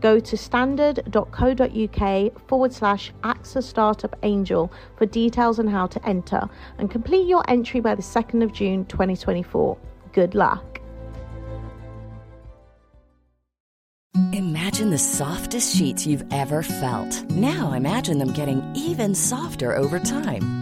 Go to standard.co.uk forward slash AXA Startup Angel for details on how to enter and complete your entry by the 2nd of June 2024. Good luck. Imagine the softest sheets you've ever felt. Now imagine them getting even softer over time.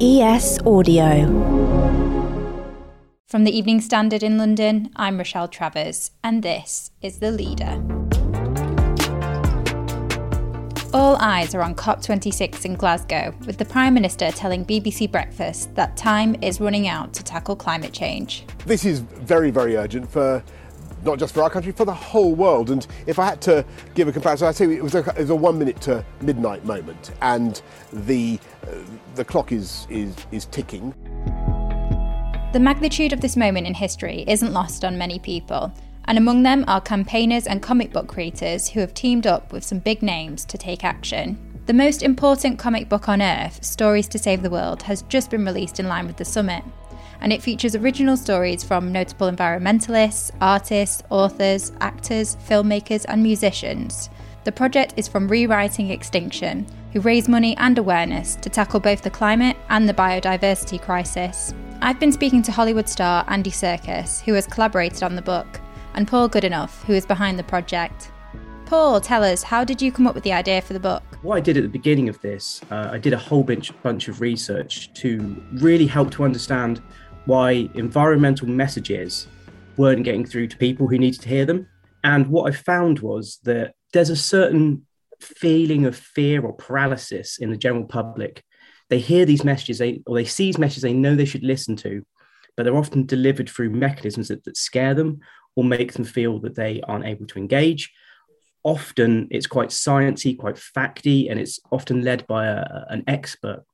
ES Audio. From the Evening Standard in London, I'm Rochelle Travers, and this is The Leader. All eyes are on COP26 in Glasgow, with the Prime Minister telling BBC Breakfast that time is running out to tackle climate change. This is very, very urgent for not just for our country, for the whole world. And if I had to give a comparison, I'd say it was a, it was a one minute to midnight moment, and the uh, the clock is is is ticking. The magnitude of this moment in history isn't lost on many people, and among them are campaigners and comic book creators who have teamed up with some big names to take action. The most important comic book on earth, Stories to Save the World, has just been released in line with the summit and it features original stories from notable environmentalists, artists, authors, actors, filmmakers, and musicians. The project is from Rewriting Extinction, who raise money and awareness to tackle both the climate and the biodiversity crisis. I've been speaking to Hollywood star Andy Serkis, who has collaborated on the book, and Paul Goodenough, who is behind the project. Paul, tell us, how did you come up with the idea for the book? What I did at the beginning of this, uh, I did a whole bunch, bunch of research to really help to understand why environmental messages weren't getting through to people who needed to hear them. And what I found was that there's a certain feeling of fear or paralysis in the general public. They hear these messages, they, or they see these messages they know they should listen to, but they're often delivered through mechanisms that, that scare them or make them feel that they aren't able to engage. Often it's quite sciencey, quite facty, and it's often led by a, an expert,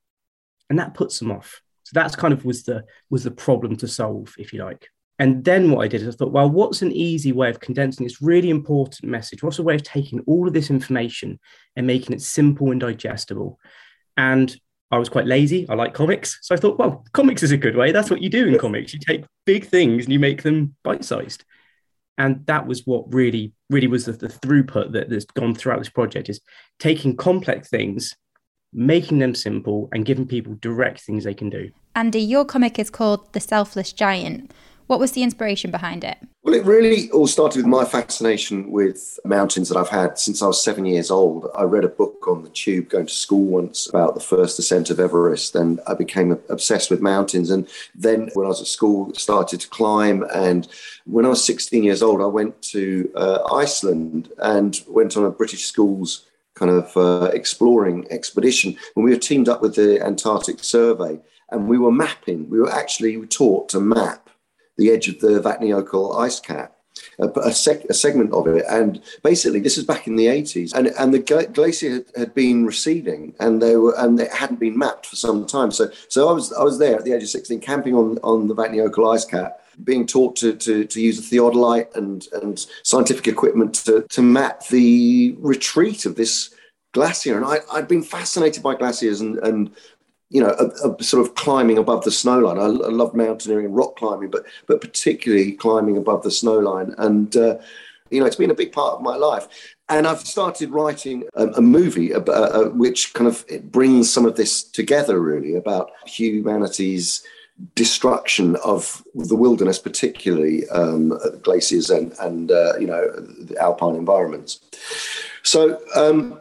and that puts them off. So that's kind of was the was the problem to solve, if you like. And then what I did is I thought, well, what's an easy way of condensing this really important message? What's a way of taking all of this information and making it simple and digestible? And I was quite lazy. I like comics. So I thought, well, comics is a good way. That's what you do in comics. You take big things and you make them bite sized. And that was what really, really was the, the throughput that, that's gone throughout this project is taking complex things making them simple and giving people direct things they can do. Andy, your comic is called The Selfless Giant. What was the inspiration behind it? Well, it really all started with my fascination with mountains that I've had since I was seven years old. I read a book on the tube going to school once about the first ascent of Everest, and I became obsessed with mountains. And then when I was at school, started to climb. And when I was 16 years old, I went to uh, Iceland and went on a British schools kind of uh, exploring expedition when we were teamed up with the Antarctic Survey and we were mapping, we were actually taught to map the edge of the Vatnajökull ice cap. A, sec, a, segment of it, and basically this is back in the 80s, and and the glacier had, had, been receding, and they were and it hadn't been mapped for some time. So so I was I was there at the age of 16, camping on on the Vatnajökull ice cap, being taught to, to, to use a theodolite and, and scientific equipment to, to map the retreat of this glacier. And I, I'd been fascinated by glaciers and, and you know, a, a sort of climbing above the snowline. I, I love mountaineering and rock climbing, but but particularly climbing above the snowline. And uh, you know, it's been a big part of my life. And I've started writing a, a movie uh, uh, which kind of brings some of this together, really, about humanity's destruction of the wilderness, particularly um, glaciers and, and uh, you know the alpine environments. So um,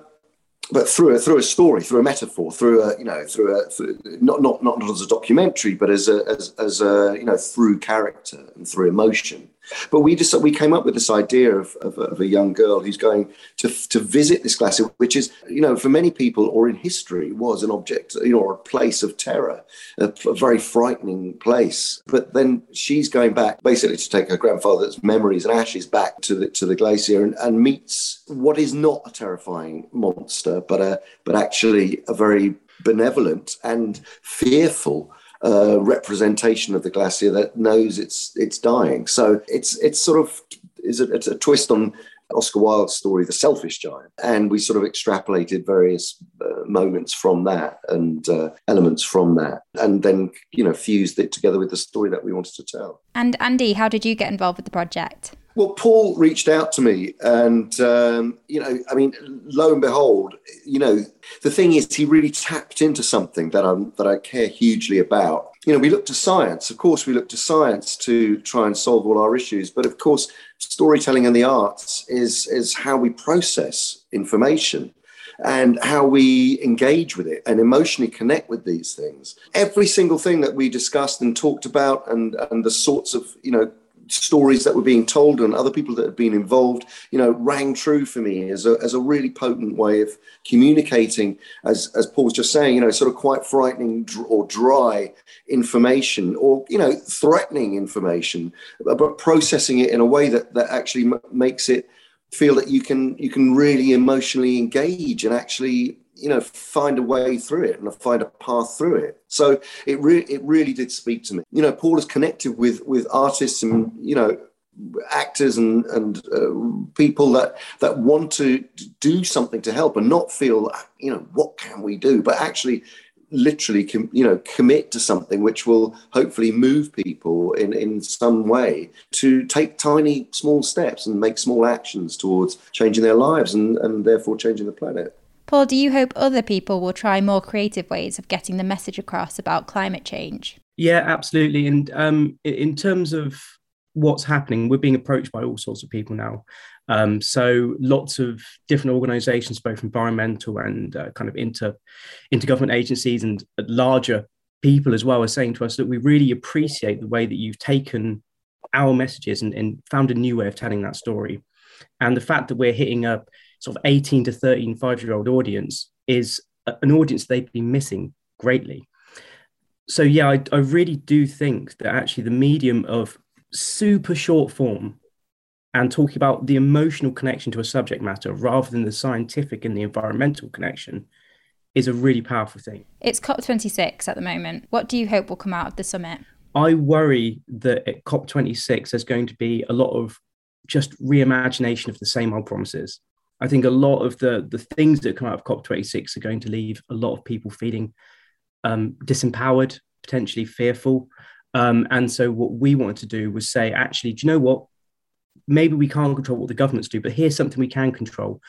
but through a through a story, through a metaphor, through a you know through a through, not not not as a documentary, but as a as, as a you know through character and through emotion. But we just we came up with this idea of, of, of, a young girl who's going to to visit this glacier, which is you know for many people or in history was an object, you know, a place of terror, a, a very frightening place. But then she's going back basically to take her grandfather's memories and ashes back to the to the glacier and, and meets what is not a terrifying monster, but a but actually a very benevolent and fearful uh, representation of the glacier that knows it's it's dying. So it's it's sort of is it's a twist on Oscar Wilde's story, The Selfish Giant, and we sort of extrapolated various uh, moments from that and uh, elements from that, and then you know fused it together with the story that we wanted to tell. And Andy, how did you get involved with the project? Well, Paul reached out to me, and um, you know, I mean, lo and behold, you know, the thing is, he really tapped into something that I'm that I care hugely about. You know, we look to science. Of course, we look to science to try and solve all our issues, but of course, storytelling and the arts is is how we process information and how we engage with it and emotionally connect with these things. Every single thing that we discussed and talked about, and and the sorts of you know stories that were being told and other people that had been involved, you know, rang true for me as a, as a really potent way of communicating, as, as Paul was just saying, you know, sort of quite frightening or dry information or, you know, threatening information, but processing it in a way that, that actually makes it feel that you can, you can really emotionally engage and actually you know find a way through it and find a path through it. So it really it really did speak to me. You know paul is connected with with artists and you know actors and and uh, people that that want to do something to help and not feel you know what can we do? But actually literally com, you know commit to something which will hopefully move people in in some way to take tiny small steps and make small actions towards changing their lives and and therefore changing the planet Paul, do you hope other people will try more creative ways of getting the message across about climate change? Yeah, absolutely. And um, in terms of what's happening, we're being approached by all sorts of people now. Um, so lots of different organisations, both environmental and uh, kind of inter intergovernment agencies and larger people as well, are saying to us that we really appreciate the way that you've taken our messages and, and found a new way of telling that story. And the fact that we're hitting up sort of 18 to 13, five year old audience is an audience they've been missing greatly. So, yeah, I, I really do think that actually the medium of super short form and talking about the emotional connection to a subject matter rather than the scientific and the environmental connection is a really powerful thing. It's COP26 at the moment. What do you hope will come out of the summit? I worry that at COP26 there's going to be a lot of just reimagination of the same old promises. I think a lot of the the things that come out of COP26 are going to leave a lot of people feeling um, disempowered, potentially fearful. Um, and so, what we wanted to do was say, actually, do you know what? Maybe we can't control what the governments do, but here's something we can control.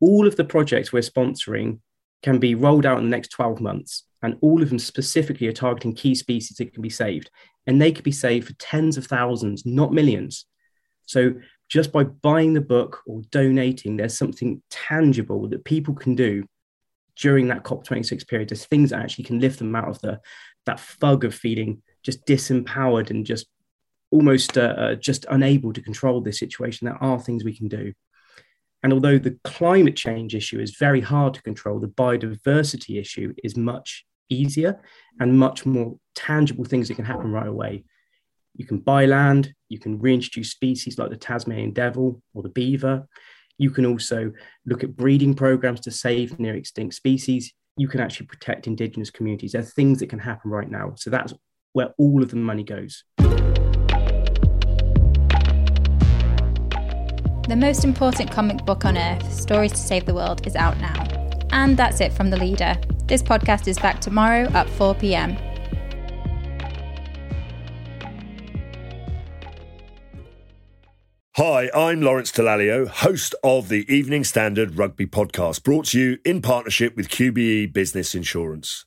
All of the projects we're sponsoring can be rolled out in the next 12 months, and all of them specifically are targeting key species that can be saved. And they could be saved for tens of thousands, not millions. So just by buying the book or donating, there's something tangible that people can do during that COP26 period. There's things that actually can lift them out of the that fug of feeling just disempowered and just almost uh, uh, just unable to control this situation. There are things we can do. And although the climate change issue is very hard to control, the biodiversity issue is much easier and much more tangible things that can happen right away. You can buy land, you can reintroduce species like the Tasmanian devil or the beaver. You can also look at breeding programs to save near extinct species. You can actually protect indigenous communities. There are things that can happen right now. So that's where all of the money goes. The most important comic book on earth, Stories to Save the World, is out now. And that's it from The Leader. This podcast is back tomorrow at 4 pm. Hi, I'm Lawrence Dallaglio, host of the Evening Standard Rugby Podcast, brought to you in partnership with QBE Business Insurance.